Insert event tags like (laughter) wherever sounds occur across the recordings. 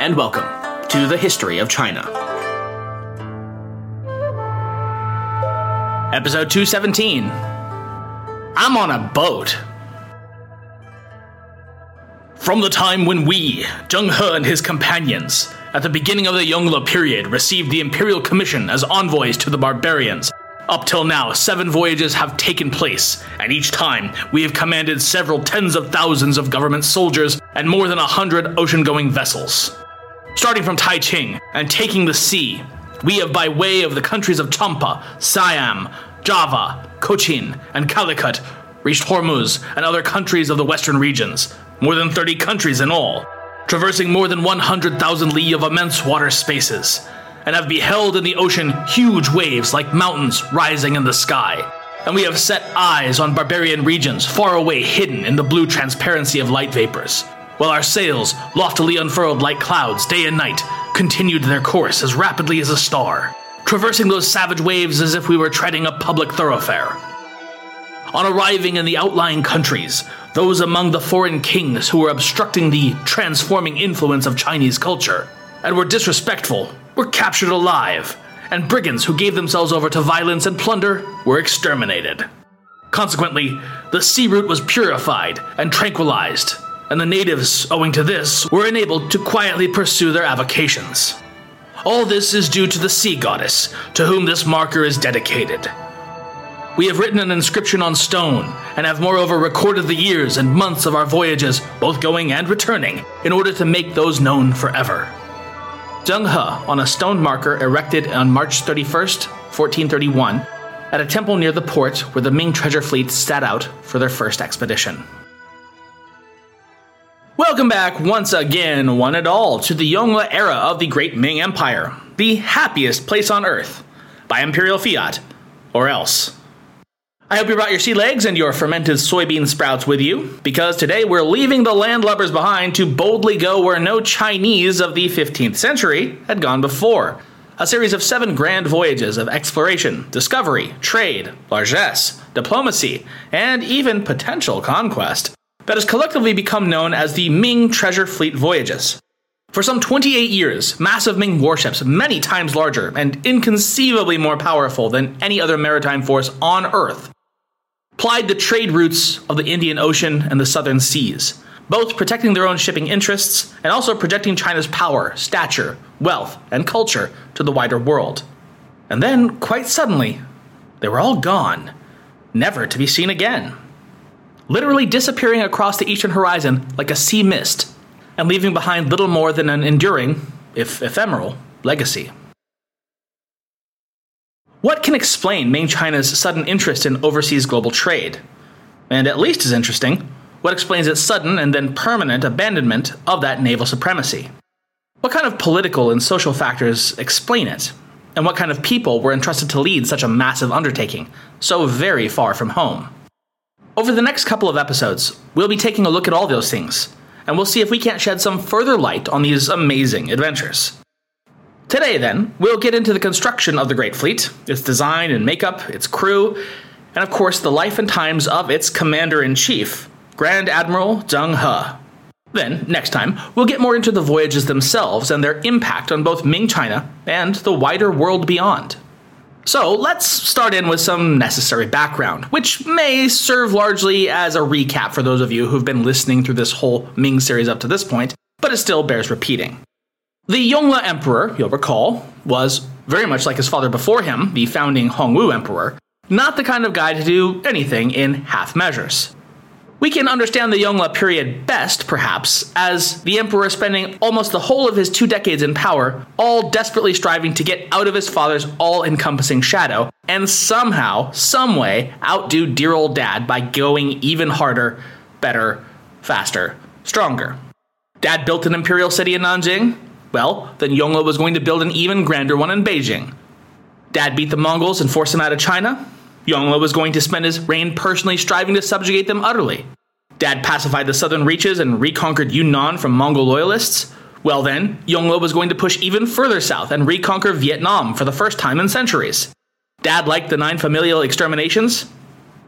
And welcome to the History of China. Episode 217 I'm on a boat. From the time when we, Zheng He and his companions, at the beginning of the Yongle period, received the Imperial Commission as envoys to the barbarians, up till now, seven voyages have taken place, and each time we have commanded several tens of thousands of government soldiers and more than a hundred ocean going vessels. Starting from Taiching and taking the sea, we have, by way of the countries of Champa, Siam, Java, Cochin, and Calicut, reached Hormuz and other countries of the western regions, more than 30 countries in all, traversing more than 100,000 li of immense water spaces and have beheld in the ocean huge waves like mountains rising in the sky. And we have set eyes on barbarian regions far away hidden in the blue transparency of light vapors, while our sails, loftily unfurled like clouds day and night, continued their course as rapidly as a star, traversing those savage waves as if we were treading a public thoroughfare. On arriving in the outlying countries, those among the foreign kings who were obstructing the transforming influence of Chinese culture, and were disrespectful were captured alive, and brigands who gave themselves over to violence and plunder were exterminated. Consequently, the sea route was purified and tranquilized, and the natives, owing to this, were enabled to quietly pursue their avocations. All this is due to the sea goddess, to whom this marker is dedicated. We have written an inscription on stone, and have moreover recorded the years and months of our voyages, both going and returning, in order to make those known forever. Zheng He on a stone marker erected on March 31st, 1431, at a temple near the port where the Ming treasure fleet set out for their first expedition. Welcome back once again, one and all, to the Yongle era of the Great Ming Empire, the happiest place on earth, by imperial fiat, or else. I hope you brought your sea legs and your fermented soybean sprouts with you, because today we're leaving the landlubbers behind to boldly go where no Chinese of the 15th century had gone before. A series of seven grand voyages of exploration, discovery, trade, largesse, diplomacy, and even potential conquest that has collectively become known as the Ming Treasure Fleet Voyages. For some 28 years, massive Ming warships, many times larger and inconceivably more powerful than any other maritime force on Earth, plied the trade routes of the Indian Ocean and the southern seas, both protecting their own shipping interests and also projecting China's power, stature, wealth, and culture to the wider world. And then, quite suddenly, they were all gone, never to be seen again. Literally disappearing across the eastern horizon like a sea mist, and leaving behind little more than an enduring, if ephemeral, legacy. What can explain Ming China's sudden interest in overseas global trade? And at least as interesting, what explains its sudden and then permanent abandonment of that naval supremacy? What kind of political and social factors explain it? And what kind of people were entrusted to lead such a massive undertaking, so very far from home? Over the next couple of episodes, we'll be taking a look at all those things, and we'll see if we can't shed some further light on these amazing adventures. Today, then, we'll get into the construction of the Great Fleet, its design and makeup, its crew, and of course the life and times of its commander in chief, Grand Admiral Zheng He. Then, next time, we'll get more into the voyages themselves and their impact on both Ming China and the wider world beyond. So, let's start in with some necessary background, which may serve largely as a recap for those of you who've been listening through this whole Ming series up to this point, but it still bears repeating. The Yongle Emperor, you'll recall, was very much like his father before him, the founding Hongwu Emperor, not the kind of guy to do anything in half measures. We can understand the Yongle period best, perhaps, as the emperor spending almost the whole of his two decades in power, all desperately striving to get out of his father's all encompassing shadow, and somehow, someway, outdo dear old dad by going even harder, better, faster, stronger. Dad built an imperial city in Nanjing? Well, then Yongle was going to build an even grander one in Beijing. Dad beat the Mongols and forced them out of China? Yongle was going to spend his reign personally striving to subjugate them utterly. Dad pacified the southern reaches and reconquered Yunnan from Mongol loyalists. Well, then, Yongle was going to push even further south and reconquer Vietnam for the first time in centuries. Dad liked the nine familial exterminations?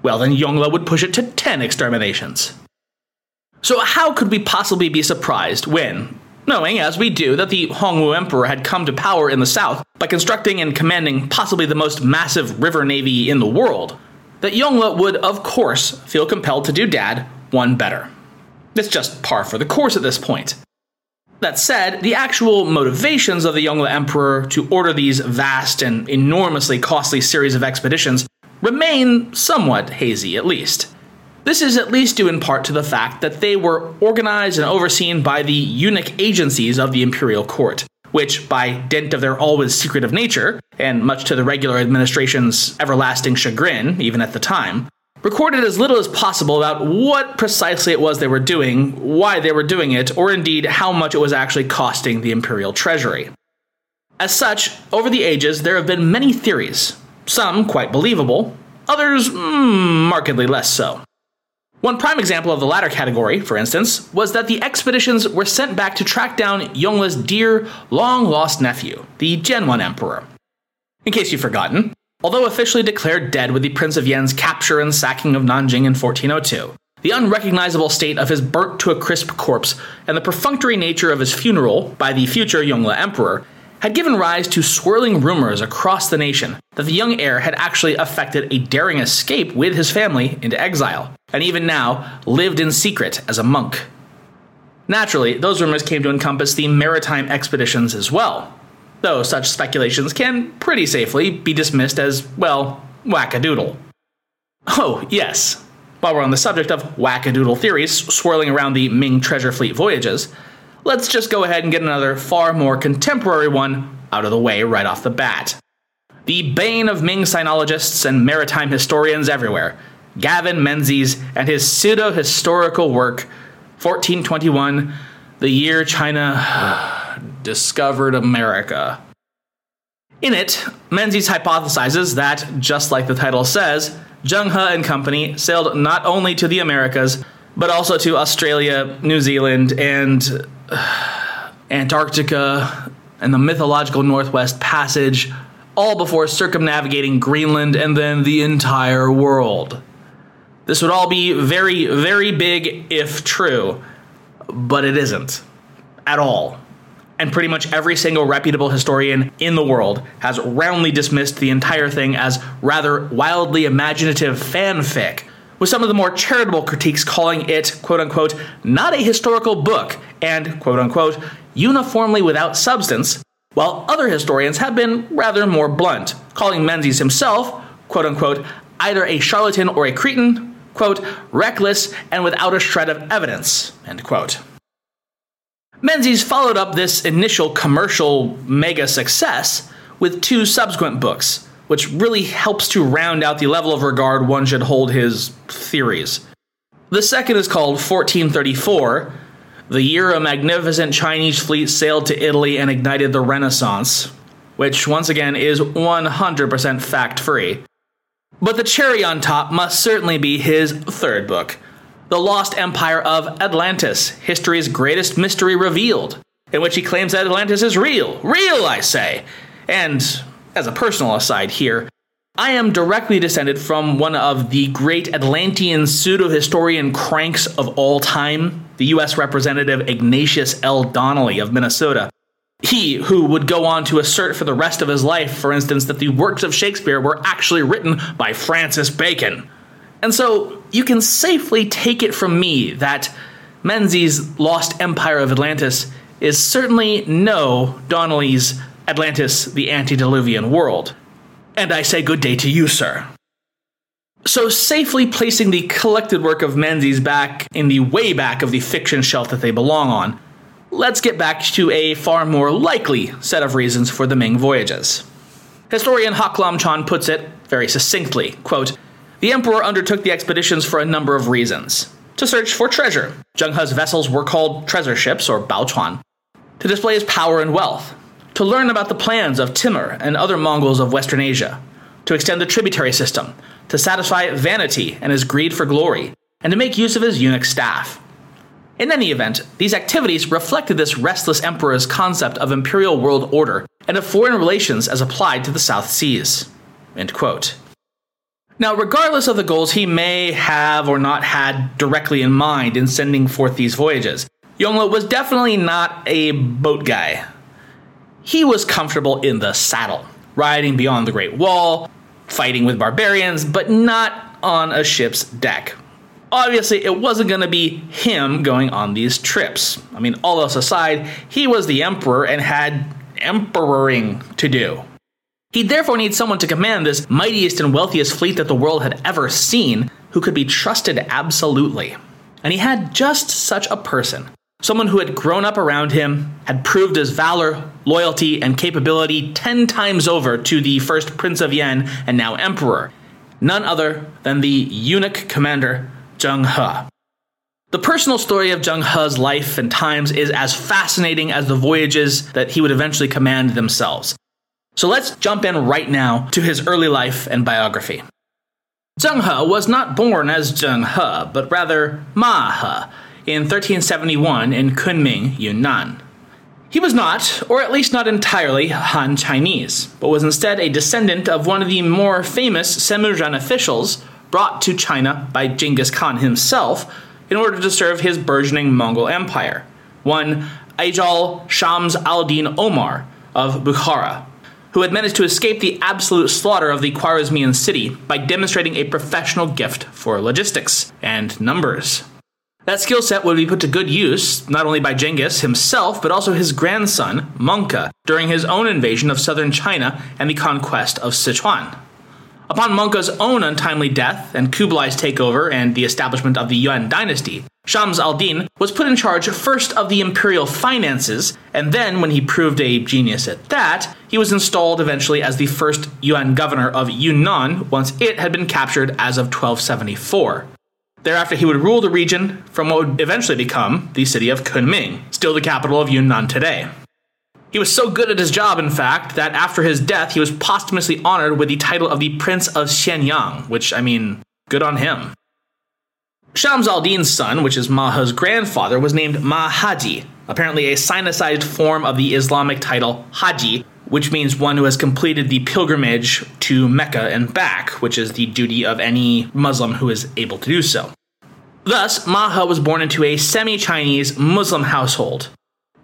Well, then Yongle would push it to ten exterminations. So, how could we possibly be surprised when, knowing, as we do, that the Hongwu Emperor had come to power in the south by constructing and commanding possibly the most massive river navy in the world, that Yongle would, of course, feel compelled to do Dad one better. It's just par for the course at this point. That said, the actual motivations of the Yongle Emperor to order these vast and enormously costly series of expeditions remain somewhat hazy, at least. This is at least due in part to the fact that they were organized and overseen by the eunuch agencies of the imperial court, which, by dint of their always secretive nature, and much to the regular administration's everlasting chagrin, even at the time, recorded as little as possible about what precisely it was they were doing, why they were doing it, or indeed how much it was actually costing the imperial treasury. As such, over the ages, there have been many theories, some quite believable, others mm, markedly less so. One prime example of the latter category, for instance, was that the expeditions were sent back to track down Yongle's dear, long lost nephew, the Jianwen Emperor. In case you've forgotten, although officially declared dead with the Prince of Yen's capture and sacking of Nanjing in 1402, the unrecognizable state of his burnt to a crisp corpse and the perfunctory nature of his funeral by the future Yongle Emperor had given rise to swirling rumors across the nation that the young heir had actually effected a daring escape with his family into exile, and even now lived in secret as a monk. Naturally, those rumors came to encompass the maritime expeditions as well, though such speculations can pretty safely be dismissed as, well, wackadoodle. Oh, yes. While we're on the subject of wackadoodle theories swirling around the Ming Treasure Fleet voyages, let's just go ahead and get another far more contemporary one out of the way right off the bat. The bane of Ming sinologists and maritime historians everywhere, Gavin Menzies and his pseudo historical work, 1421, the year China (sighs) discovered America. In it, Menzies hypothesizes that, just like the title says, Zheng He and company sailed not only to the Americas, but also to Australia, New Zealand, and (sighs) Antarctica and the mythological Northwest Passage, all before circumnavigating Greenland and then the entire world. This would all be very, very big if true, but it isn't. At all. And pretty much every single reputable historian in the world has roundly dismissed the entire thing as rather wildly imaginative fanfic with some of the more charitable critiques calling it, quote unquote, not a historical book and, quote unquote, uniformly without substance, while other historians have been rather more blunt, calling Menzies himself, quote unquote, either a charlatan or a cretin, quote, reckless and without a shred of evidence, end quote. Menzies followed up this initial commercial mega success with two subsequent books, which really helps to round out the level of regard one should hold his theories. The second is called 1434, the year a magnificent Chinese fleet sailed to Italy and ignited the Renaissance, which once again is 100% fact free. But the cherry on top must certainly be his third book, The Lost Empire of Atlantis History's Greatest Mystery Revealed, in which he claims that Atlantis is real. Real, I say! And as a personal aside here, I am directly descended from one of the great Atlantean pseudo historian cranks of all time, the U.S. Representative Ignatius L. Donnelly of Minnesota. He who would go on to assert for the rest of his life, for instance, that the works of Shakespeare were actually written by Francis Bacon. And so you can safely take it from me that Menzies' Lost Empire of Atlantis is certainly no Donnelly's Atlantis, the antediluvian world. And I say good day to you, sir. So, safely placing the collected work of Menzies back in the way back of the fiction shelf that they belong on, let's get back to a far more likely set of reasons for the Ming voyages. Historian Hok-lam Chan puts it very succinctly quote, The emperor undertook the expeditions for a number of reasons. To search for treasure. Zheng He's vessels were called treasure ships, or Baochuan. To display his power and wealth. To learn about the plans of Timur and other Mongols of Western Asia. To extend the tributary system to satisfy vanity and his greed for glory, and to make use of his eunuch staff. In any event, these activities reflected this restless emperor's concept of imperial world order and of foreign relations as applied to the South Seas. Now, regardless of the goals he may have or not had directly in mind in sending forth these voyages, Yongle was definitely not a boat guy. He was comfortable in the saddle, riding beyond the Great Wall, fighting with barbarians, but not on a ship's deck. Obviously, it wasn't going to be him going on these trips. I mean, all else aside, he was the emperor and had emperoring to do. He therefore needs someone to command this mightiest and wealthiest fleet that the world had ever seen, who could be trusted absolutely. And he had just such a person. Someone who had grown up around him, had proved his valor, loyalty, and capability ten times over to the first Prince of Yan and now Emperor. None other than the eunuch commander, Zheng He. The personal story of Zheng He's life and times is as fascinating as the voyages that he would eventually command themselves. So let's jump in right now to his early life and biography. Zheng He was not born as Zheng He, but rather Ma He in 1371 in Kunming, Yunnan. He was not, or at least not entirely, Han Chinese, but was instead a descendant of one of the more famous Semujan officials brought to China by Genghis Khan himself in order to serve his burgeoning Mongol Empire, one Ajal Shams al Din Omar of Bukhara, who had managed to escape the absolute slaughter of the Khwarezmian city by demonstrating a professional gift for logistics and numbers. That skill set would be put to good use, not only by Genghis himself, but also his grandson, Mongke, during his own invasion of southern China and the conquest of Sichuan. Upon Mongke's own untimely death and Kublai's takeover and the establishment of the Yuan dynasty, Shams al Din was put in charge first of the imperial finances, and then, when he proved a genius at that, he was installed eventually as the first Yuan governor of Yunnan once it had been captured as of 1274. Thereafter, he would rule the region from what would eventually become the city of Kunming, still the capital of Yunnan today. He was so good at his job, in fact, that after his death, he was posthumously honored with the title of the Prince of Xianyang, which, I mean, good on him. Shams al Din's son, which is Ma He's grandfather, was named Mahaji, apparently a sinicized form of the Islamic title Haji, which means one who has completed the pilgrimage to Mecca and back, which is the duty of any Muslim who is able to do so. Thus, Ma He was born into a semi Chinese Muslim household,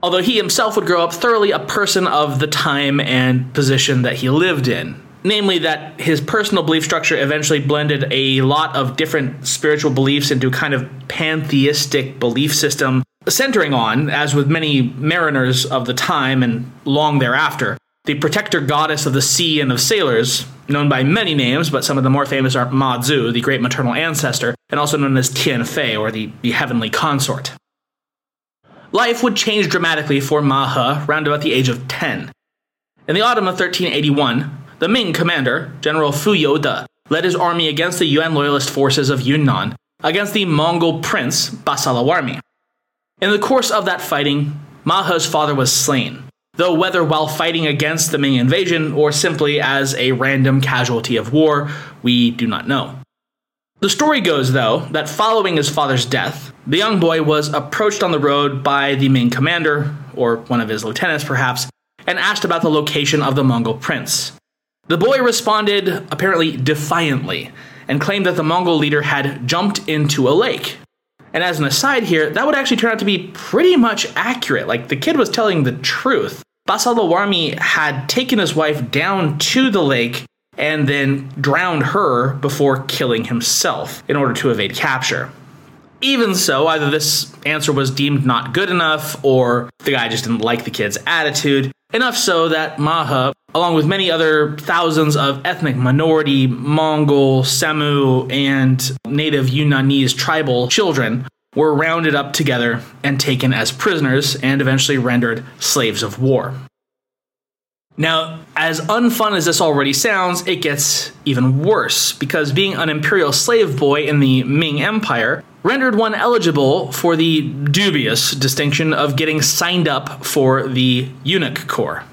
although he himself would grow up thoroughly a person of the time and position that he lived in. Namely, that his personal belief structure eventually blended a lot of different spiritual beliefs into a kind of pantheistic belief system, centering on, as with many mariners of the time and long thereafter, the protector goddess of the sea and of sailors, known by many names, but some of the more famous are Ma Zu, the great maternal ancestor, and also known as Tian Fei, or the, the heavenly consort. Life would change dramatically for Ma He round about the age of 10. In the autumn of 1381, the Ming commander, General Fu Youde, led his army against the Yuan loyalist forces of Yunnan against the Mongol prince Basalawarmi. In the course of that fighting, Ma He's father was slain, though whether while fighting against the Ming invasion or simply as a random casualty of war, we do not know. The story goes, though, that following his father's death, the young boy was approached on the road by the Ming commander, or one of his lieutenants perhaps, and asked about the location of the Mongol prince. The boy responded apparently defiantly and claimed that the Mongol leader had jumped into a lake. And as an aside here, that would actually turn out to be pretty much accurate. Like the kid was telling the truth. Basalawarmi had taken his wife down to the lake and then drowned her before killing himself in order to evade capture. Even so, either this answer was deemed not good enough, or the guy just didn't like the kid's attitude. Enough so that Ma He, along with many other thousands of ethnic minority, Mongol, Semu, and native Yunnanese tribal children, were rounded up together and taken as prisoners and eventually rendered slaves of war. Now, as unfun as this already sounds, it gets even worse because being an imperial slave boy in the Ming Empire rendered one eligible for the dubious distinction of getting signed up for the eunuch corps.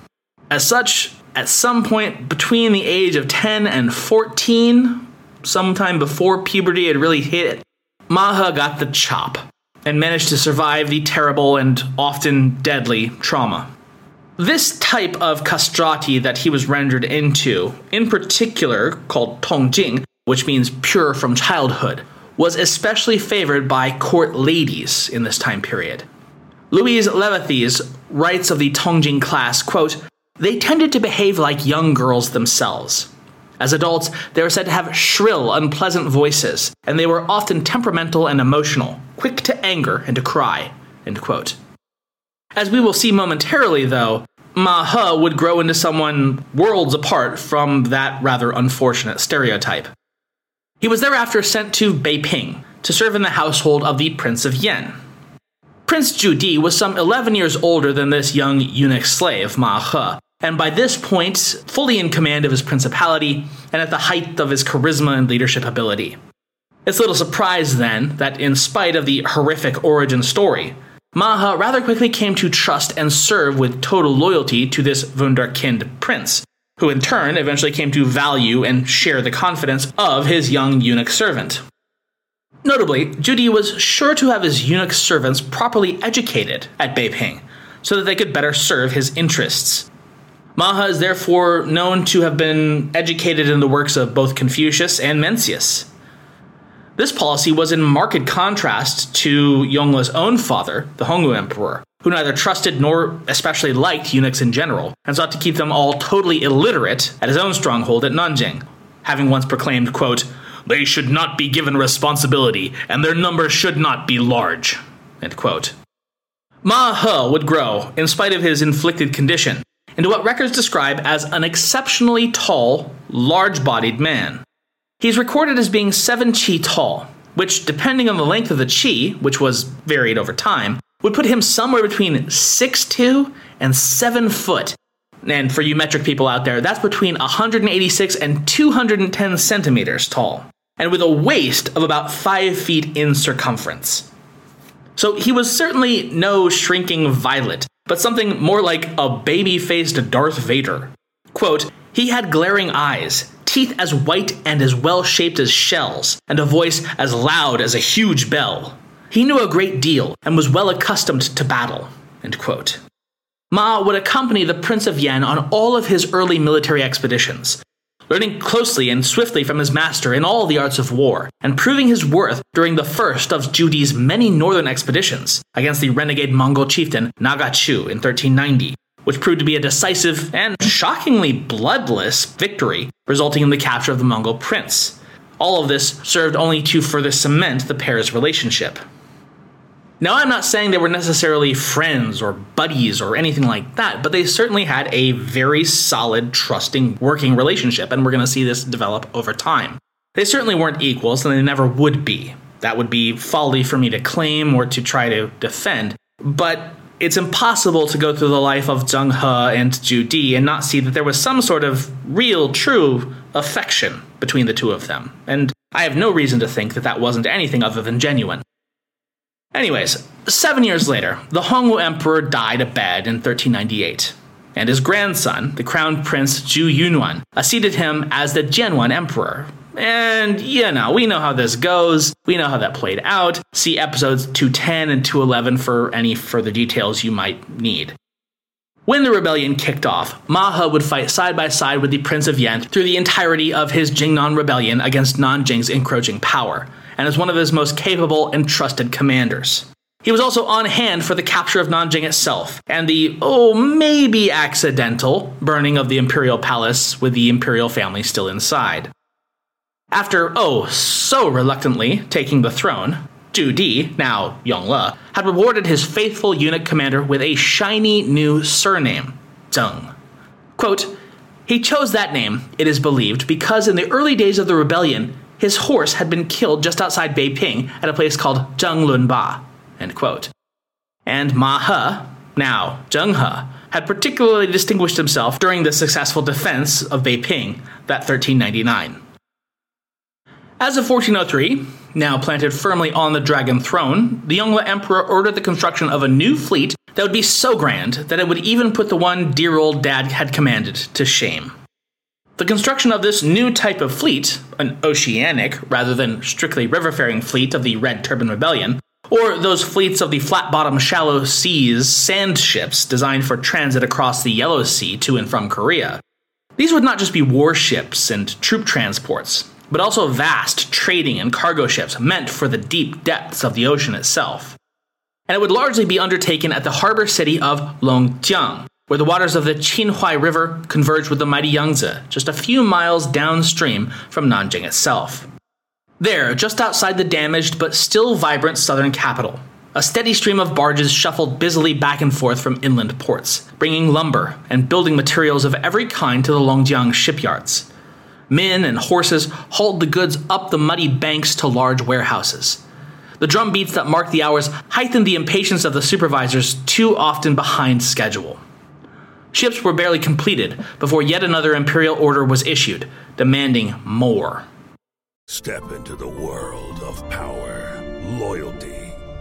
As such, at some point between the age of 10 and 14, sometime before puberty had really hit, Ma He got the chop and managed to survive the terrible and often deadly trauma. This type of castrati that he was rendered into, in particular called Tongjing, which means pure from childhood, was especially favored by court ladies in this time period. Louise Levathes writes of the Tongjing class, quote, they tended to behave like young girls themselves. As adults, they were said to have shrill, unpleasant voices, and they were often temperamental and emotional, quick to anger and to cry. End quote. As we will see momentarily, though, Ma He would grow into someone worlds apart from that rather unfortunate stereotype. He was thereafter sent to Beiping to serve in the household of the Prince of Yen. Prince Zhu Di was some 11 years older than this young eunuch slave, Ma He, and by this point, fully in command of his principality and at the height of his charisma and leadership ability. It's little surprise, then, that in spite of the horrific origin story, Ma He rather quickly came to trust and serve with total loyalty to this Wunderkind prince, who in turn eventually came to value and share the confidence of his young eunuch servant. Notably, Zhu Di was sure to have his eunuch servants properly educated at Beiping, so that they could better serve his interests. Ma He is therefore known to have been educated in the works of both Confucius and Mencius. This policy was in marked contrast to Yongle's own father, the Hongwu Emperor, who neither trusted nor especially liked eunuchs in general, and sought to keep them all totally illiterate at his own stronghold at Nanjing, having once proclaimed, quote, They should not be given responsibility, and their number should not be large. End quote. Ma He would grow, in spite of his inflicted condition, into what records describe as an exceptionally tall, large bodied man. He's recorded as being 7 chi tall, which, depending on the length of the chi, which was varied over time, would put him somewhere between six two and 7 foot. And for you metric people out there, that's between 186 and 210 centimeters tall, and with a waist of about 5 feet in circumference. So he was certainly no shrinking violet, but something more like a baby faced Darth Vader. Quote, he had glaring eyes, teeth as white and as well shaped as shells, and a voice as loud as a huge bell. He knew a great deal and was well accustomed to battle. Ma would accompany the Prince of Yen on all of his early military expeditions, learning closely and swiftly from his master in all the arts of war, and proving his worth during the first of Zhu Di's many northern expeditions against the renegade Mongol chieftain Naga Chu in 1390, which proved to be a decisive and shockingly bloodless victory, resulting in the capture of the Mongol prince. All of this served only to further cement the pair's relationship. Now, I'm not saying they were necessarily friends or buddies or anything like that, but they certainly had a very solid, trusting, working relationship, and we're going to see this develop over time. They certainly weren't equals, and they never would be. That would be folly for me to claim or to try to defend. But it's impossible to go through the life of Zheng He and Zhu Di and not see that there was some sort of real, true affection between the two of them. And I have no reason to think that that wasn't anything other than genuine. Anyways, seven years later, the Hongwu Emperor died of bed in 1398, and his grandson, the Crown Prince Zhu Yunwen, acceded him as the Jianwen Emperor, and, you know, we know how this goes. We know how that played out. See episodes 210 and 211 for any further details you might need. When the rebellion kicked off, Ma He would fight side by side with the Prince of Yen through the entirety of his Jingnan rebellion against Nanjing's encroaching power, and as one of his most capable and trusted commanders. He was also on hand for the capture of Nanjing itself, and the, oh, maybe accidental, burning of the imperial palace with the imperial family still inside. After, oh, so reluctantly taking the throne, Zhu Di, now Yongle, had rewarded his faithful eunuch commander with a shiny new surname, Zheng. Quote, he chose that name, it is believed, because in the early days of the rebellion, his horse had been killed just outside Beiping at a place called Zhenglunba. End quote. And Ma He, now Zheng He, had particularly distinguished himself during the successful defense of Beiping that 1399. As of 1403, now planted firmly on the dragon throne, the Yongle Emperor ordered the construction of a new fleet that would be so grand that it would even put the one dear old dad had commanded to shame. The construction of this new type of fleet, an oceanic rather than strictly riverfaring fleet of the Red Turban Rebellion, or those fleets of the flat bottom shallow seas sand ships designed for transit across the Yellow Sea to and from Korea. These would not just be warships and troop transports, but also vast trading and cargo ships meant for the deep depths of the ocean itself. And it would largely be undertaken at the harbor city of Longjiang, where the waters of the Qinhuai River converge with the mighty Yangtze, just a few miles downstream from Nanjing itself. There, just outside the damaged but still vibrant southern capital, a steady stream of barges shuffled busily back and forth from inland ports, bringing lumber and building materials of every kind to the Longjiang shipyards. Men and horses hauled the goods up the muddy banks to large warehouses. The drum beats that marked the hours heightened the impatience of the supervisors, too often behind schedule. Ships were barely completed before yet another imperial order was issued, demanding more. Step into the world of power, loyalty,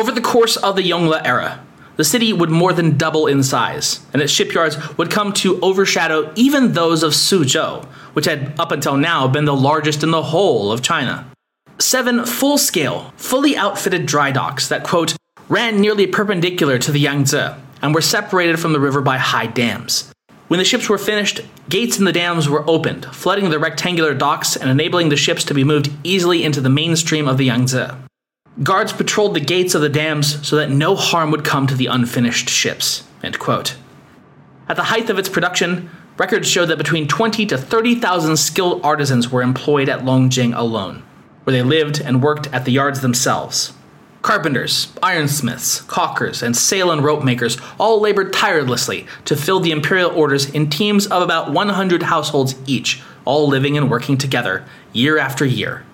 Over the course of the Yongle era, the city would more than double in size, and its shipyards would come to overshadow even those of Suzhou, which had up until now been the largest in the whole of China. Seven full scale, fully outfitted dry docks that, quote, ran nearly perpendicular to the Yangtze and were separated from the river by high dams. When the ships were finished, gates in the dams were opened, flooding the rectangular docks and enabling the ships to be moved easily into the mainstream of the Yangtze. Guards patrolled the gates of the dams so that no harm would come to the unfinished ships. At the height of its production, records show that between 20 to 30,000 skilled artisans were employed at Longjiang alone, where they lived and worked at the yards themselves. Carpenters, ironsmiths, caulkers, and sail and rope makers all labored tirelessly to fill the imperial orders in teams of about 100 households each, all living and working together year after year.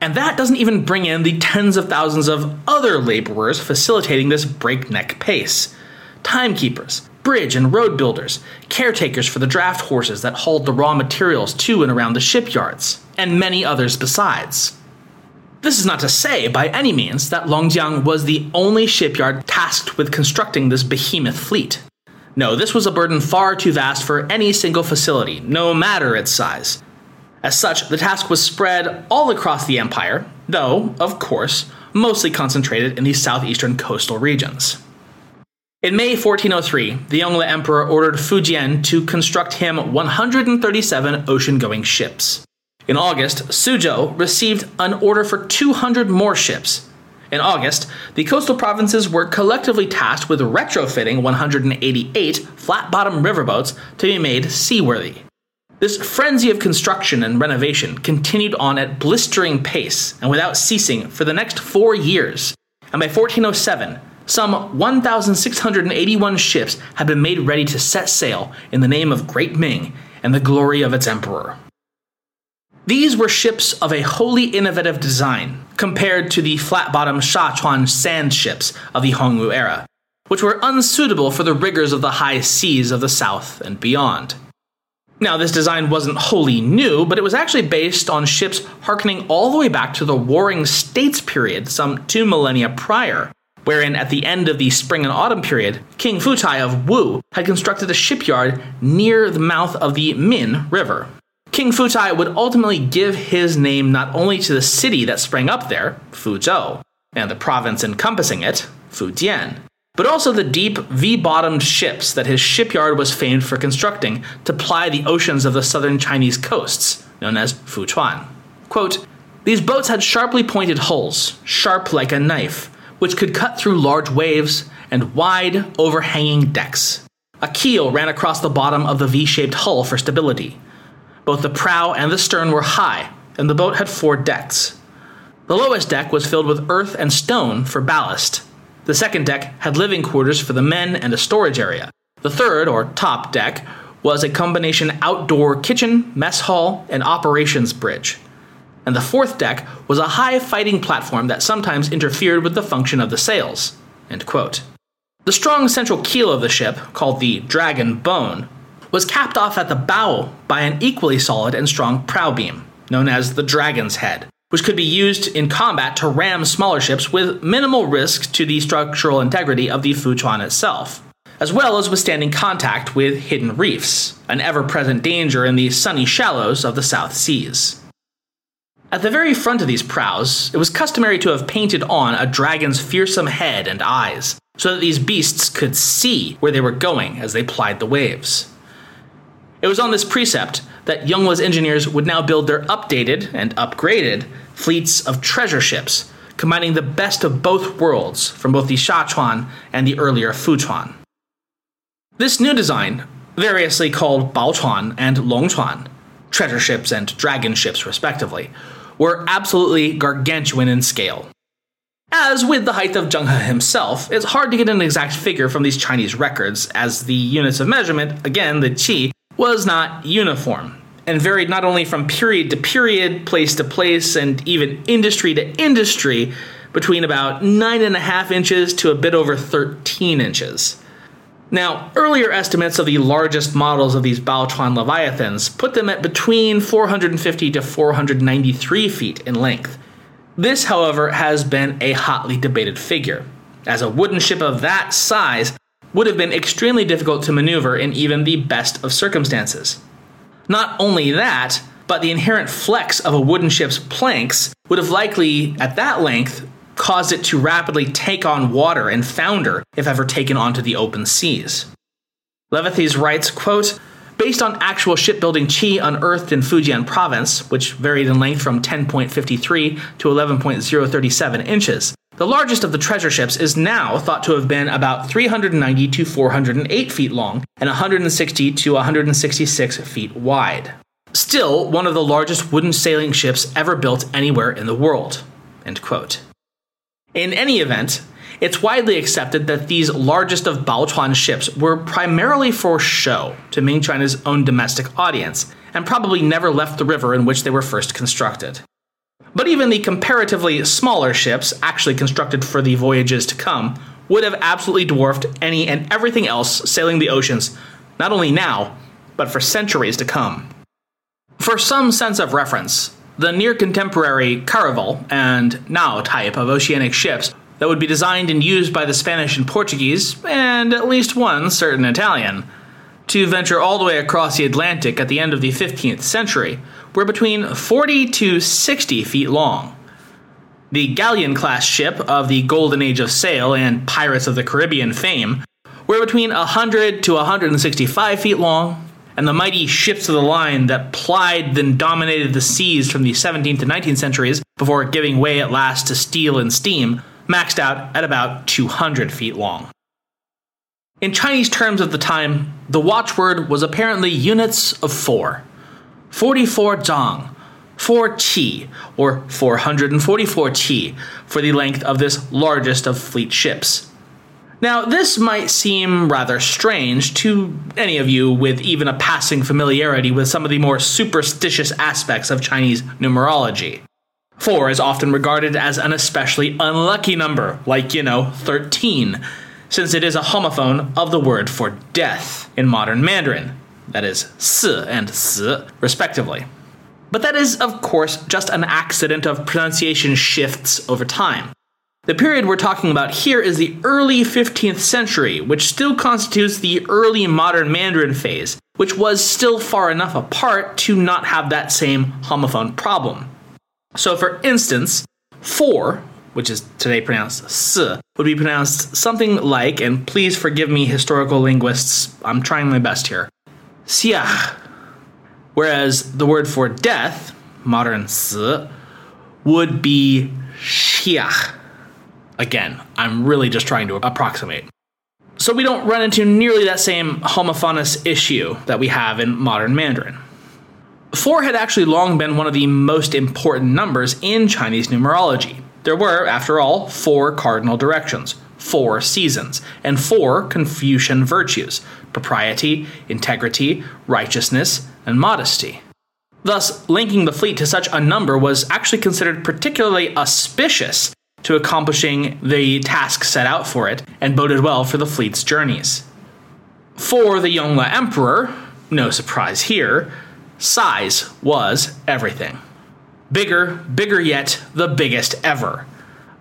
And that doesn't even bring in the tens of thousands of other laborers facilitating this breakneck pace timekeepers, bridge and road builders, caretakers for the draft horses that hauled the raw materials to and around the shipyards, and many others besides. This is not to say, by any means, that Longjiang was the only shipyard tasked with constructing this behemoth fleet. No, this was a burden far too vast for any single facility, no matter its size. As such, the task was spread all across the empire, though, of course, mostly concentrated in the southeastern coastal regions. In May 1403, the Yongle Emperor ordered Fujian to construct him 137 ocean going ships. In August, Suzhou received an order for 200 more ships. In August, the coastal provinces were collectively tasked with retrofitting 188 flat bottom riverboats to be made seaworthy. This frenzy of construction and renovation continued on at blistering pace and without ceasing for the next four years. And by 1407, some 1,681 ships had been made ready to set sail in the name of Great Ming and the glory of its emperor. These were ships of a wholly innovative design compared to the flat bottom Shachuan sand ships of the Hongwu era, which were unsuitable for the rigors of the high seas of the south and beyond. Now, this design wasn't wholly new, but it was actually based on ships harkening all the way back to the Warring States period, some two millennia prior, wherein at the end of the spring and autumn period, King Fuchai of Wu had constructed a shipyard near the mouth of the Min River. King Fuchai would ultimately give his name not only to the city that sprang up there, Fuzhou, and the province encompassing it, Fujian, but also the deep V bottomed ships that his shipyard was famed for constructing to ply the oceans of the southern Chinese coasts, known as Fuchuan. Quote, These boats had sharply pointed hulls, sharp like a knife, which could cut through large waves, and wide, overhanging decks. A keel ran across the bottom of the V shaped hull for stability. Both the prow and the stern were high, and the boat had four decks. The lowest deck was filled with earth and stone for ballast. The second deck had living quarters for the men and a storage area. The third, or top deck, was a combination outdoor kitchen, mess hall, and operations bridge. And the fourth deck was a high fighting platform that sometimes interfered with the function of the sails. The strong central keel of the ship, called the Dragon Bone, was capped off at the bow by an equally solid and strong prow beam, known as the Dragon's Head, which could be used in combat to ram smaller ships with minimal risk to the structural integrity of the Fuchuan itself, as well as withstanding contact with hidden reefs, an ever present danger in the sunny shallows of the South Seas. At the very front of these prows, it was customary to have painted on a dragon's fearsome head and eyes, so that these beasts could see where they were going as they plied the waves. It was on this precept that Yonghwa's engineers would now build their updated and upgraded fleets of treasure ships, combining the best of both worlds from both the Shachuan and the earlier Fuchuan. This new design, variously called Baochuan and Longchuan, treasure ships and dragon ships respectively, were absolutely gargantuan in scale. As with the height of Zheng He himself, it's hard to get an exact figure from these Chinese records, as the units of measurement, again the qi, was not uniform and varied not only from period to period, place to place, and even industry to industry between about 9.5 inches to a bit over 13 inches. Now, earlier estimates of the largest models of these Baochuan Leviathans put them at between 450 to 493 feet in length. This, however, has been a hotly debated figure, as a wooden ship of that size would have been extremely difficult to maneuver in even the best of circumstances. Not only that, but the inherent flex of a wooden ship's planks would have likely, at that length, caused it to rapidly take on water and founder if ever taken onto the open seas. Levathes writes, quote, Based on actual shipbuilding qi unearthed in Fujian province, which varied in length from 10.53 to 11.037 inches, the largest of the treasure ships is now thought to have been about 390 to 408 feet long and 160 to 166 feet wide. Still, one of the largest wooden sailing ships ever built anywhere in the world. In any event, it's widely accepted that these largest of Baochuan ships were primarily for show to Ming China's own domestic audience, and probably never left the river in which they were first constructed. But even the comparatively smaller ships, actually constructed for the voyages to come, would have absolutely dwarfed any and everything else sailing the oceans, not only now, but for centuries to come. For some sense of reference, the near contemporary Caravel and Nao type of oceanic ships that would be designed and used by the Spanish and Portuguese, and at least one certain Italian, to venture all the way across the Atlantic at the end of the 15th century were between 40 to 60 feet long. The galleon class ship of the Golden Age of Sail and Pirates of the Caribbean fame were between 100 to 165 feet long, and the mighty ships of the line that plied then dominated the seas from the 17th to 19th centuries before giving way at last to steel and steam maxed out at about 200 feet long. In Chinese terms of the time, the watchword was apparently units of four. 44 zhang, 4 qi, or 444 qi, for the length of this largest of fleet ships. Now, this might seem rather strange to any of you with even a passing familiarity with some of the more superstitious aspects of Chinese numerology. 4 is often regarded as an especially unlucky number, like, you know, 13, since it is a homophone of the word for death in modern Mandarin, that is, si and si, respectively. But that is, of course, just an accident of pronunciation shifts over time. The period we're talking about here is the early 15th century, which still constitutes the early modern Mandarin phase, which was still far enough apart to not have that same homophone problem. So, for instance, 4 which is today pronounced s, would be pronounced something like, and please forgive me, historical linguists, I'm trying my best here, siach. Whereas the word for death, modern s, would be shiach. Again, I'm really just trying to approximate. So we don't run into nearly that same homophonous issue that we have in modern Mandarin. Four had actually long been one of the most important numbers in Chinese numerology. There were, after all, four cardinal directions, four seasons, and four Confucian virtues propriety, integrity, righteousness, and modesty. Thus, linking the fleet to such a number was actually considered particularly auspicious to accomplishing the task set out for it, and boded well for the fleet's journeys. For the Yongle Emperor, no surprise here, size was everything. Bigger, bigger yet, the biggest ever.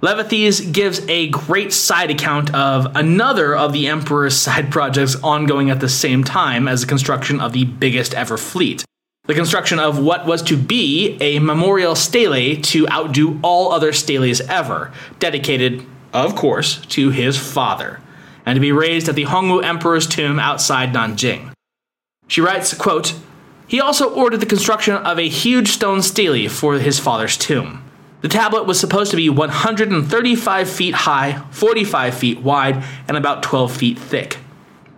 Levathes gives a great side account of another of the Emperor's (laughs) side projects ongoing at the same time as the construction of the biggest ever fleet. The construction of what was to be a memorial stele to outdo all other steles ever, dedicated, of course, to his father, and to be raised at the Hongwu Emperor's tomb outside Nanjing. She writes, quote, he also ordered the construction of a huge stone stele for his father's tomb. The tablet was supposed to be 135 feet high, 45 feet wide, and about 12 feet thick.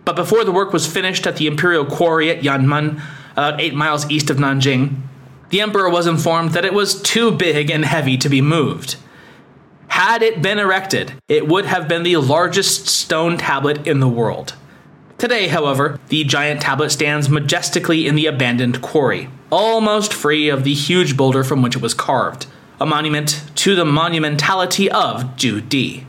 But before the work was finished at the imperial quarry at Yanmen, about 8 miles east of Nanjing, the emperor was informed that it was too big and heavy to be moved. Had it been erected, it would have been the largest stone tablet in the world. Today, however, the giant tablet stands majestically in the abandoned quarry, almost free of the huge boulder from which it was carved, a monument to the monumentality of Zhu Di.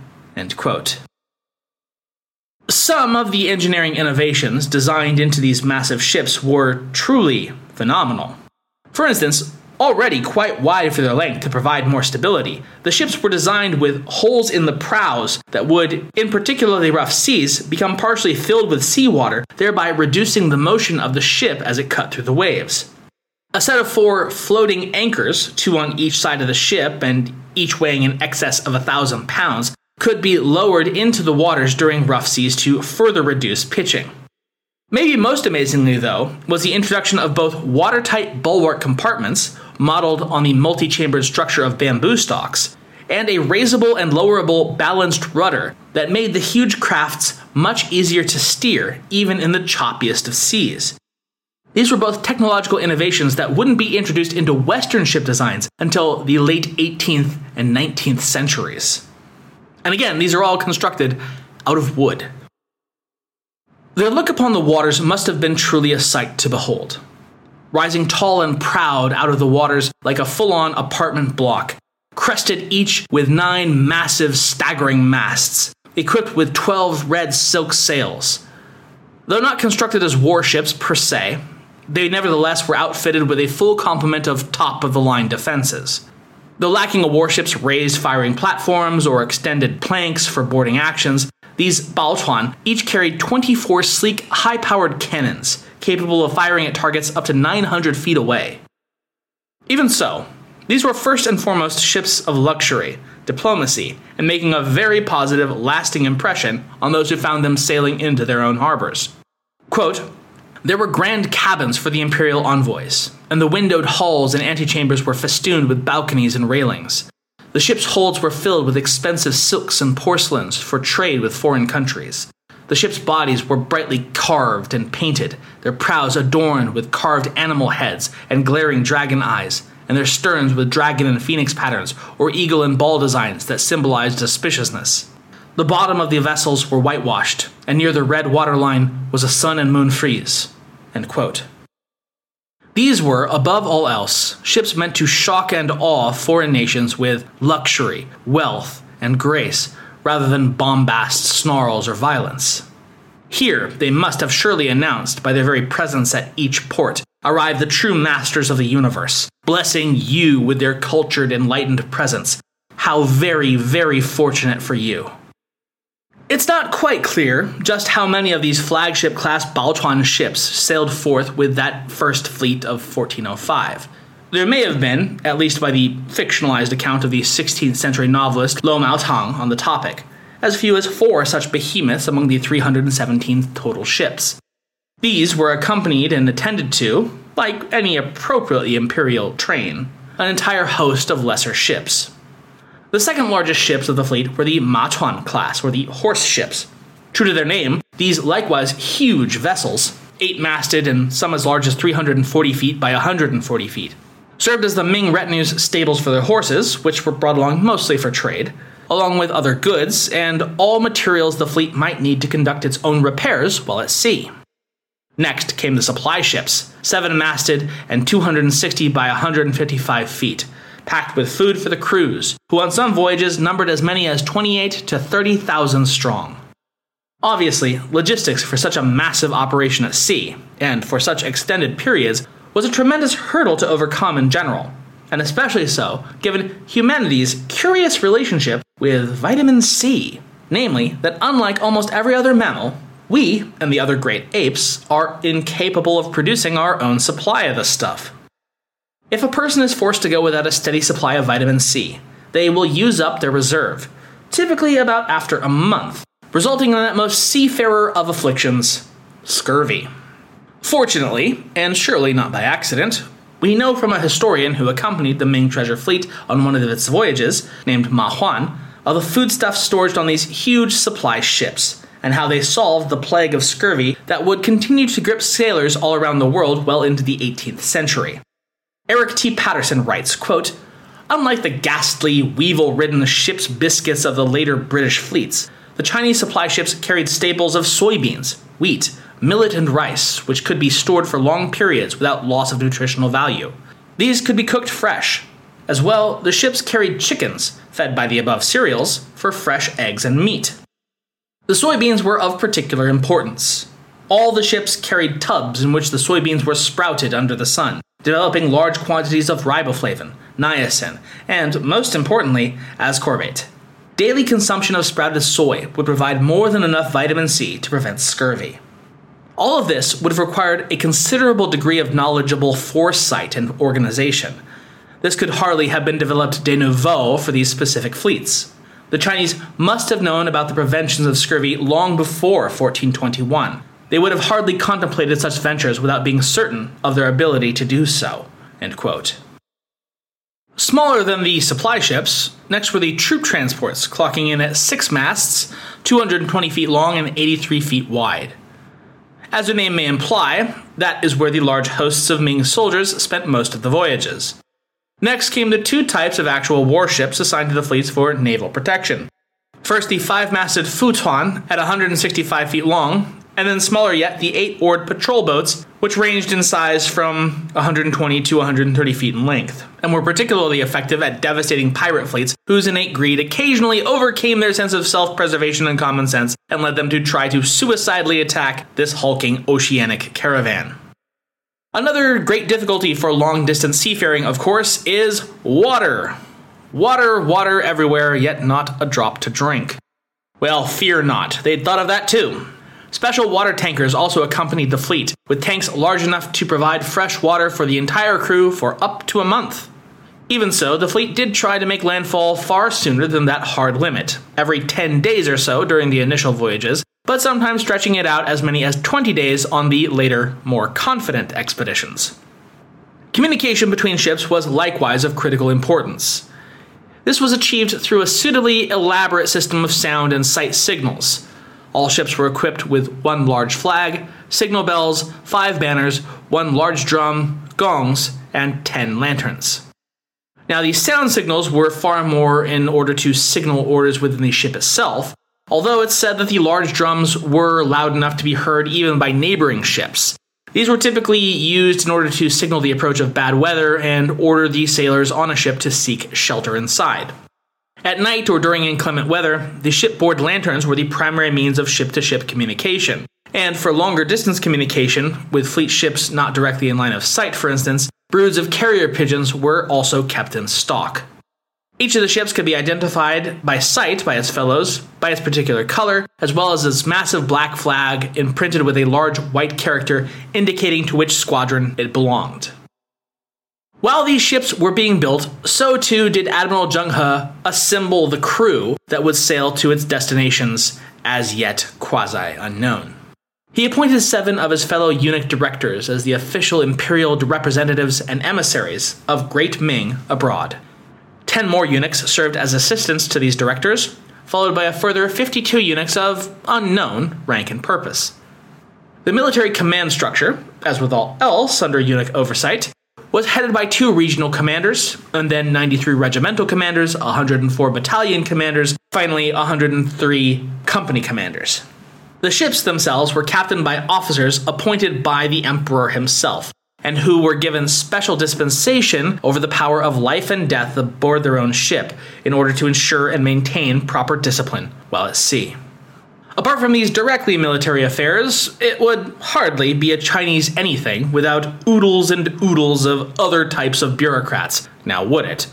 Some of the engineering innovations designed into these massive ships were truly phenomenal. For instance, already quite wide for their length to provide more stability. The ships were designed with holes in the prows that would, in particularly rough seas, become partially filled with seawater, thereby reducing the motion of the ship as it cut through the waves. A set of four floating anchors, two on each side of the ship and each weighing in excess of a thousand pounds, could be lowered into the waters during rough seas to further reduce pitching. Maybe most amazingly, though, was the introduction of both watertight bulwark compartments, modeled on the multi chambered structure of bamboo stalks, and a raisable and lowerable balanced rudder that made the huge crafts much easier to steer, even in the choppiest of seas. These were both technological innovations that wouldn't be introduced into Western ship designs until the late 18th and 19th centuries. And again, these are all constructed out of wood. Their look upon the waters must have been truly a sight to behold. Rising tall and proud out of the waters like a full on apartment block, crested each with nine massive, staggering masts, equipped with 12 red silk sails. Though not constructed as warships per se, they nevertheless were outfitted with a full complement of top of the line defenses. Though lacking a warship's raised firing platforms or extended planks for boarding actions, these Baochuan each carried 24 sleek, high powered cannons, capable of firing at targets up to 900 feet away. Even so, these were first and foremost ships of luxury, diplomacy, and making a very positive, lasting impression on those who found them sailing into their own harbors. Quote, there were grand cabins for the imperial envoys, and the windowed halls and antechambers were festooned with balconies and railings. The ship's holds were filled with expensive silks and porcelains for trade with foreign countries. The ship's bodies were brightly carved and painted, their prows adorned with carved animal heads and glaring dragon eyes, and their sterns with dragon and phoenix patterns or eagle and ball designs that symbolized auspiciousness. The bottom of the vessels were whitewashed, and near the red waterline was a sun and moon frieze. These were, above all else, ships meant to shock and awe foreign nations with luxury, wealth, and grace, rather than bombast, snarls, or violence. Here, they must have surely announced, by their very presence at each port, arrive the true masters of the universe, blessing you with their cultured, enlightened presence. How very, very fortunate for you. It's not quite clear just how many of these flagship class Baochuan ships sailed forth with that first fleet of 1405. There may have been, at least by the fictionalized account of the 16th century novelist Lo Mao Tang on the topic, as few as four such behemoths among the 317 total ships. These were accompanied and attended to, like any appropriately imperial train, an entire host of lesser ships. The second largest ships of the fleet were the Ma Chuan class, or the horse ships. True to their name, these likewise huge vessels, eight masted and some as large as 340 feet by 140 feet, served as the Ming retinue's stables for their horses, which were brought along mostly for trade, along with other goods and all materials the fleet might need to conduct its own repairs while at sea. Next came the supply ships, seven masted and 260 by 155 feet, packed with food for the crews, who on some voyages numbered as many as 28 to 30,000 strong. Obviously, logistics for such a massive operation at sea, and for such extended periods, was a tremendous hurdle to overcome in general, and especially so given humanity's curious relationship with vitamin C. Namely, that unlike almost every other mammal, we and the other great apes are incapable of producing our own supply of the stuff. If a person is forced to go without a steady supply of vitamin C, they will use up their reserve, typically about after a month, resulting in that most seafarer of afflictions, scurvy. Fortunately, and surely not by accident, we know from a historian who accompanied the Ming treasure fleet on one of its voyages, named Ma Huan, of the foodstuffs stored on these huge supply ships, and how they solved the plague of scurvy that would continue to grip sailors all around the world well into the 18th century. Erik T. Paterson writes, quote, Unlike the ghastly, weevil-ridden ship's biscuits of the later British fleets, the Chinese supply ships carried staples of soybeans, wheat, millet, and rice, which could be stored for long periods without loss of nutritional value. These could be cooked fresh. As well, the ships carried chickens, fed by the above cereals, for fresh eggs and meat. The soybeans were of particular importance. All the ships carried tubs in which the soybeans were sprouted under the sun, developing large quantities of riboflavin, niacin, and, most importantly, ascorbate. Daily consumption of sprouted soy would provide more than enough vitamin C to prevent scurvy. All of this would have required a considerable degree of knowledgeable foresight and organization. This could hardly have been developed de nouveau for these specific fleets. The Chinese must have known about the preventions of scurvy long before 1421. They would have hardly contemplated such ventures without being certain of their ability to do so. Smaller than the supply ships, next were the troop transports, clocking in at six masts, 220 feet long and 83 feet wide. As the name may imply, that is where the large hosts of Ming soldiers spent most of the voyages. Next came the two types of actual warships assigned to the fleets for naval protection. First, the five masted Futuan at 165 feet long, and then smaller yet, the eight oared patrol boats, which ranged in size from 120 to 130 feet in length, and were particularly effective at devastating pirate fleets whose innate greed occasionally overcame their sense of self preservation and common sense and led them to try to suicidally attack this hulking oceanic caravan. Another great difficulty for long distance seafaring, of course, is water. Water, water everywhere, yet not a drop to drink. Well, fear not, they'd thought of that too. Special water tankers also accompanied the fleet, with tanks large enough to provide fresh water for the entire crew for up to a month. Even so, the fleet did try to make landfall far sooner than that hard limit, every 10 days or so during the initial voyages, but sometimes stretching it out as many as 20 days on the later, more confident expeditions. Communication between ships was likewise of critical importance. This was achieved through a suitably elaborate system of sound and sight signals, all ships were equipped with one large flag, signal bells, five banners, one large drum, gongs, and ten lanterns. Now, these sound signals were far more in order to signal orders within the ship itself, although it's said that the large drums were loud enough to be heard even by neighboring ships. These were typically used in order to signal the approach of bad weather and order the sailors on a ship to seek shelter inside. At night or during inclement weather, the shipboard lanterns were the primary means of ship to ship communication. And for longer distance communication, with fleet ships not directly in line of sight, for instance, broods of carrier pigeons were also kept in stock. Each of the ships could be identified by sight by its fellows, by its particular color, as well as its massive black flag imprinted with a large white character indicating to which squadron it belonged. While these ships were being built, so too did Admiral Zheng He assemble the crew that would sail to its destinations as yet quasi unknown. He appointed seven of his fellow eunuch directors as the official imperial representatives and emissaries of Great Ming abroad. Ten more eunuchs served as assistants to these directors, followed by a further 52 eunuchs of unknown rank and purpose. The military command structure, as with all else under eunuch oversight, was headed by two regional commanders, and then 93 regimental commanders, 104 battalion commanders, finally 103 company commanders. The ships themselves were captained by officers appointed by the emperor himself, and who were given special dispensation over the power of life and death aboard their own ship in order to ensure and maintain proper discipline while at sea. Apart from these directly military affairs, it would hardly be a Chinese anything without oodles and oodles of other types of bureaucrats, now would it?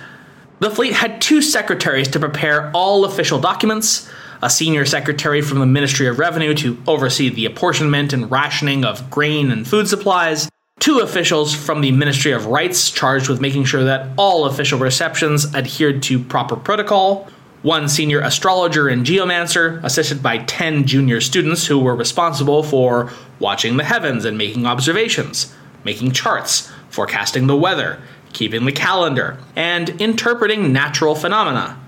The fleet had two secretaries to prepare all official documents, a senior secretary from the Ministry of Revenue to oversee the apportionment and rationing of grain and food supplies, two officials from the Ministry of Rites charged with making sure that all official receptions adhered to proper protocol, one senior astrologer and geomancer, assisted by 10 junior students who were responsible for watching the heavens and making observations, making charts, forecasting the weather, keeping the calendar, and interpreting natural phenomena.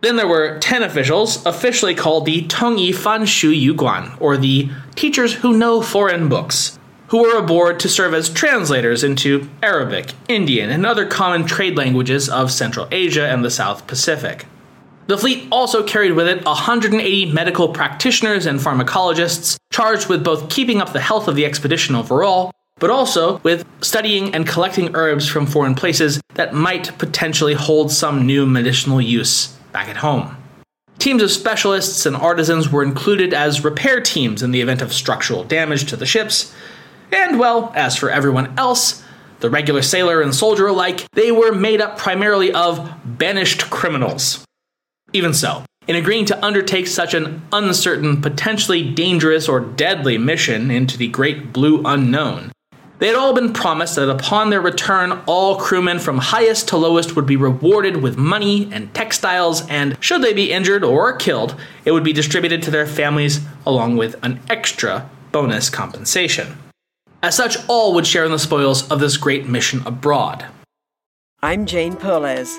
Then there were 10 officials, officially called the Tongyi Fan Shu Yuguan, or the teachers who know foreign books, who were aboard to serve as translators into Arabic, Indian, and other common trade languages of Central Asia and the South Pacific. The fleet also carried with it 180 medical practitioners and pharmacologists charged with both keeping up the health of the expedition overall, but also with studying and collecting herbs from foreign places that might potentially hold some new medicinal use back at home. Teams of specialists and artisans were included as repair teams in the event of structural damage to the ships, and well, as for everyone else, the regular sailor and soldier alike, they were made up primarily of banished criminals even so, in agreeing to undertake such an uncertain, potentially dangerous, or deadly mission into the great blue unknown, they had all been promised that upon their return, all crewmen from highest to lowest would be rewarded with money and textiles, and should they be injured or killed, it would be distributed to their families along with an extra bonus compensation. As such, all would share in the spoils of this great mission abroad. I'm Jane Perlez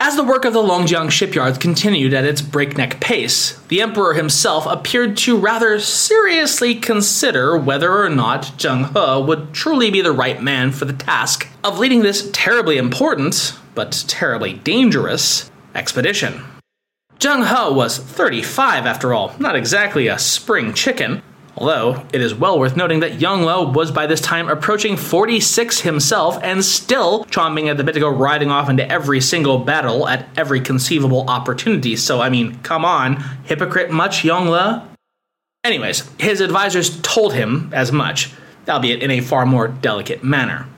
As the work of the Longjiang shipyards continued at its breakneck pace, the emperor himself appeared to rather seriously consider whether or not Zheng He would truly be the right man for the task of leading this terribly important, but terribly dangerous, expedition. Zheng He was 35 after all, not exactly a spring chicken, Although, it is well worth noting that Yongle was by this time approaching 46 himself and still chomping at the bit to go riding off into every single battle at every conceivable opportunity. So, I mean, come on, hypocrite much, Yongle? Anyways, his advisors told him as much, albeit in a far more delicate manner.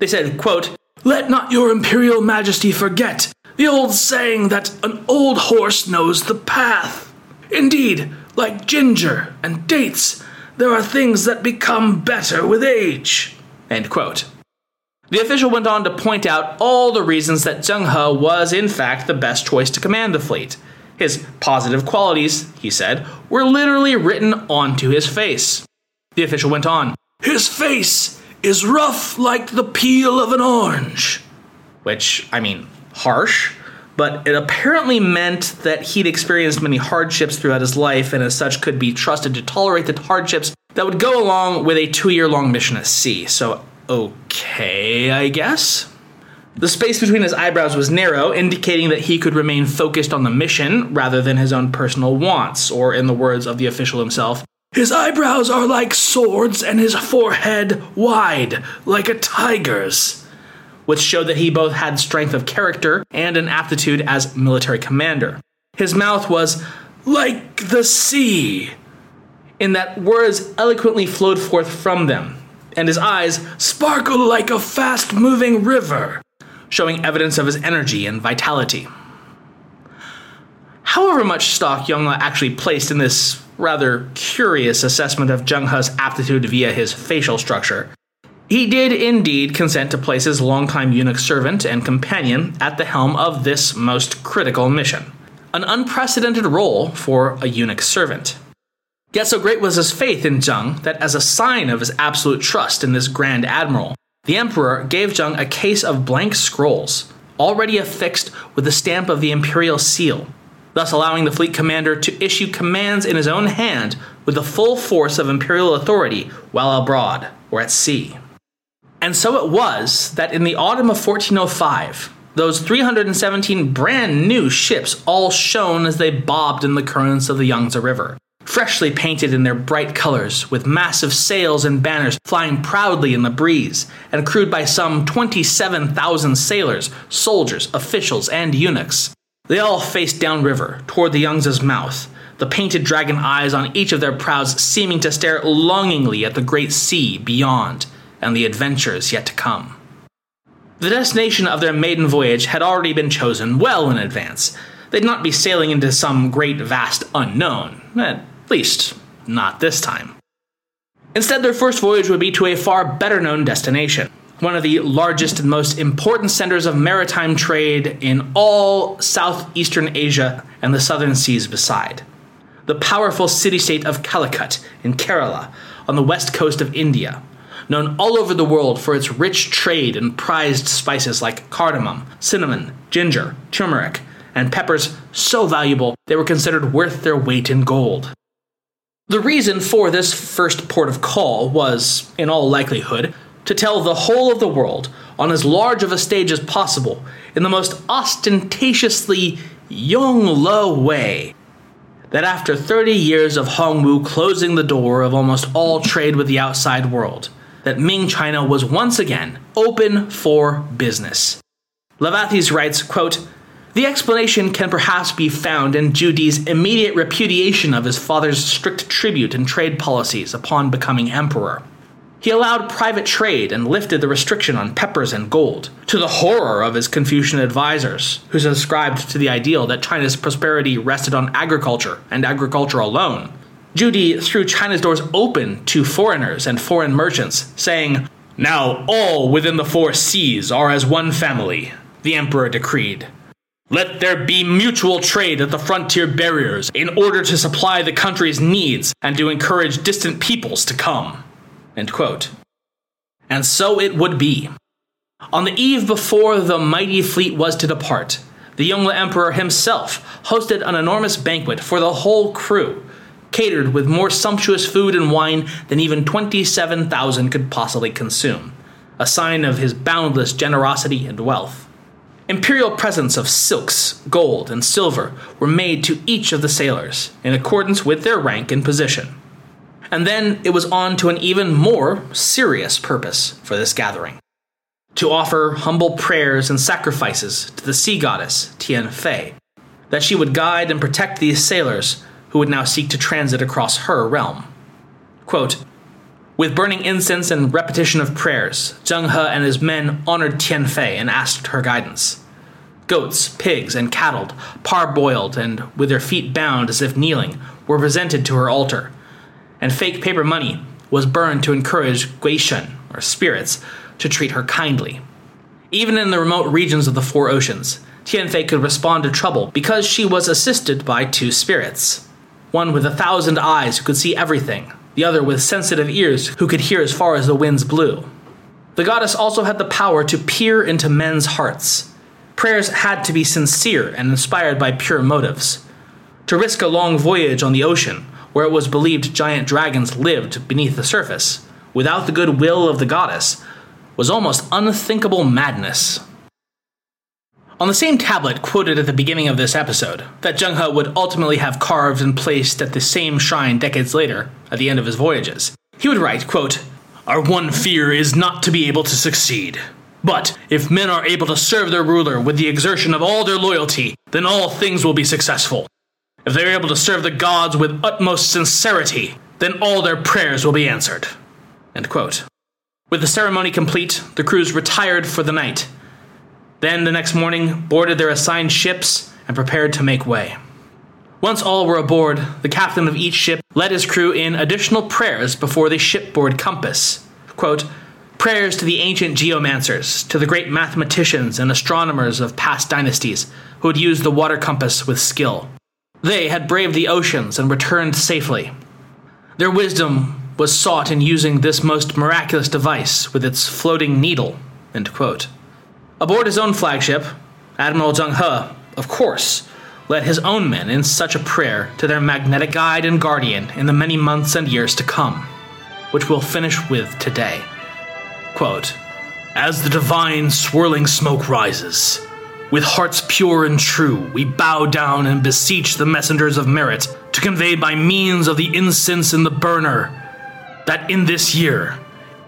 They said, quote, Let not your imperial majesty forget the old saying that an old horse knows the path. Indeed, like ginger and dates, there are things that become better with age. End quote. The official went on to point out all the reasons that Zheng He was, in fact, the best choice to command the fleet. His positive qualities, he said, were literally written onto his face. The official went on, His face is rough like the peel of an orange. which, I mean, harsh, but it apparently meant that he'd experienced many hardships throughout his life and as such could be trusted to tolerate the hardships that would go along with a two year long mission at sea. So, okay, I guess. The space between his eyebrows was narrow, indicating that he could remain focused on the mission rather than his own personal wants, or in the words of the official himself, his eyebrows are like swords and his forehead wide, like a tiger's. Which showed that he both had strength of character and an aptitude as military commander. His mouth was like the sea, in that words eloquently flowed forth from them, and his eyes sparkled like a fast moving river, showing evidence of his energy and vitality. However much stock Yongle actually placed in this rather curious assessment of Zheng He's aptitude via his facial structure, he did indeed consent to place his longtime eunuch servant and companion at the helm of this most critical mission. An unprecedented role for a eunuch servant. Yet so great was his faith in Zheng that, as a sign of his absolute trust in this grand admiral, the emperor gave Zheng a case of blank scrolls, already affixed with the stamp of the imperial seal, thus allowing the fleet commander to issue commands in his own hand with the full force of imperial authority while abroad or at sea. And so it was that in the autumn of 1405, those 317 brand new ships all shone as they bobbed in the currents of the Yangtze River, freshly painted in their bright colors, with massive sails and banners flying proudly in the breeze, and crewed by some 27,000 sailors, soldiers, officials, and eunuchs. They all faced downriver, toward the Yangtze's mouth, the painted dragon eyes on each of their prows seeming to stare longingly at the great sea beyond and the adventures yet to come. The destination of their maiden voyage had already been chosen well in advance. They'd not be sailing into some great vast unknown, at least not this time. Instead, their first voyage would be to a far better known destination, one of the largest and most important centers of maritime trade in all southeastern Asia and the southern seas beside. The powerful city state of Calicut in Kerala on the west coast of India, known all over the world for its rich trade in prized spices like cardamom, cinnamon, ginger, turmeric, and peppers so valuable they were considered worth their weight in gold. The reason for this first port of call was, in all likelihood, to tell the whole of the world, on as large of a stage as possible, in the most ostentatiously Yongle way, that after 30 years of Hongwu closing the door of almost all trade with the outside world, that Ming China was once again open for business. Levathes writes, quote, the explanation can perhaps be found in Zhu Di's immediate repudiation of his father's strict tribute and trade policies upon becoming emperor. He allowed private trade and lifted the restriction on peppers and gold, to the horror of his Confucian advisers, who subscribed to the ideal that China's prosperity rested on agriculture and agriculture alone. Di threw China's doors open to foreigners and foreign merchants, saying, Now all within the four seas are as one family, the emperor decreed. Let there be mutual trade at the frontier barriers in order to supply the country's needs and to encourage distant peoples to come. And so it would be. On the eve before the mighty fleet was to depart, the Yongle Emperor himself hosted an enormous banquet for the whole crew, catered with more sumptuous food and wine than even 27,000 could possibly consume, a sign of his boundless generosity and wealth. Imperial presents of silks, gold, and silver were made to each of the sailors, in accordance with their rank and position. And then it was on to an even more serious purpose for this gathering to offer humble prayers and sacrifices to the sea goddess, Tian Fei, that she would guide and protect these sailors who would now seek to transit across her realm. Quote, with burning incense and repetition of prayers, Zheng He and his men honored Tian Fei and asked her guidance. Goats, pigs, and cattle, parboiled and with their feet bound as if kneeling, were presented to her altar, and fake paper money was burned to encourage Guishen, or spirits, to treat her kindly. Even in the remote regions of the four oceans, Tianfei could respond to trouble because she was assisted by two spirits one with a thousand eyes who could see everything, the other with sensitive ears who could hear as far as the winds blew. The goddess also had the power to peer into men's hearts. Prayers had to be sincere and inspired by pure motives. To risk a long voyage on the ocean, where it was believed giant dragons lived beneath the surface, without the good will of the goddess, was almost unthinkable madness. On the same tablet quoted at the beginning of this episode, that Zheng He would ultimately have carved and placed at the same shrine decades later, at the end of his voyages, he would write, quote, Our one fear is not to be able to succeed. But if men are able to serve their ruler with the exertion of all their loyalty, then all things will be successful. If they are able to serve the gods with utmost sincerity, then all their prayers will be answered. With the ceremony complete, the crews retired for the night. Then, the next morning, boarded their assigned ships and prepared to make way. Once all were aboard, the captain of each ship led his crew in additional prayers before the shipboard compass. Quote, prayers to the ancient geomancers, to the great mathematicians and astronomers of past dynasties who had used the water compass with skill. They had braved the oceans and returned safely. Their wisdom was sought in using this most miraculous device with its floating needle. Aboard his own flagship, Admiral Zheng He, of course, led his own men in such a prayer to their magnetic guide and guardian in the many months and years to come, which we'll finish with today. Quote, As the divine swirling smoke rises, with hearts pure and true, we bow down and beseech the messengers of merit to convey by means of the incense in the burner that in this year,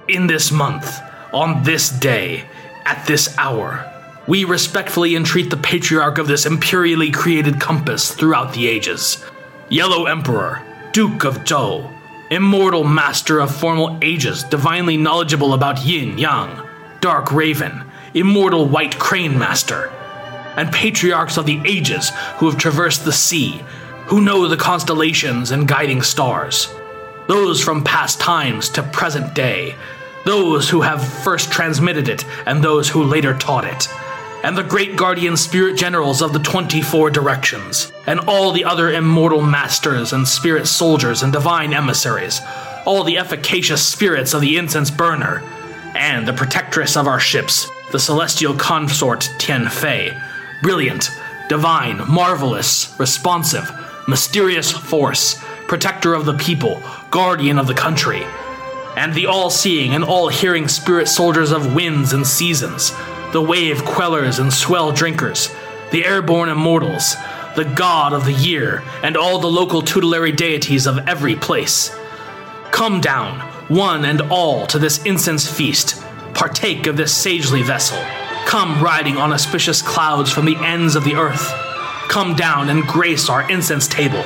in this month, on this day, at this hour, we respectfully entreat the patriarch of this imperially created compass throughout the ages, Yellow Emperor, Duke of Zhou, immortal master of formal ages, divinely knowledgeable about yin yang, Dark Raven, immortal white crane master, and patriarchs of the ages who have traversed the sea, who know the constellations and guiding stars. Those from past times to present day, those who have first transmitted it and those who later taught it, and the great guardian spirit generals of the 24 directions, and all the other immortal masters and spirit soldiers and divine emissaries, all the efficacious spirits of the incense burner, and the protectress of our ships, the celestial consort Tian Fei, brilliant, divine, marvelous, responsive, mysterious force, protector of the people, guardian of the country, and the all seeing and all hearing spirit soldiers of winds and seasons, the wave quellers and swell drinkers, the airborne immortals, the god of the year, and all the local tutelary deities of every place. Come down, one and all, to this incense feast, partake of this sagely vessel. Come riding on auspicious clouds from the ends of the earth. Come down and grace our incense table.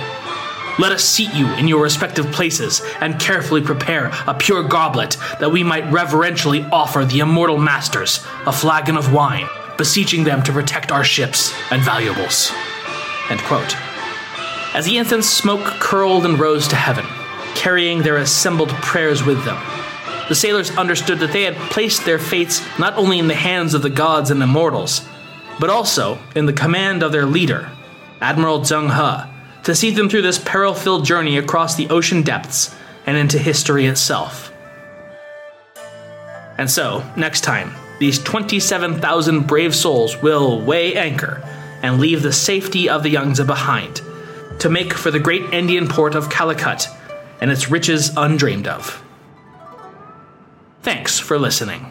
Let us seat you in your respective places and carefully prepare a pure goblet that we might reverentially offer the immortal masters a flagon of wine, beseeching them to protect our ships and valuables. As the incense smoke curled and rose to heaven, carrying their assembled prayers with them, the sailors understood that they had placed their fates not only in the hands of the gods and immortals, but also in the command of their leader, Admiral Zheng He to see them through this peril filled journey across the ocean depths and into history itself. And so, next time, these 27,000 brave souls will weigh anchor and leave the safety of the Yangtze behind to make for the great Indian port of Calicut and its riches undreamed of. Thanks for listening.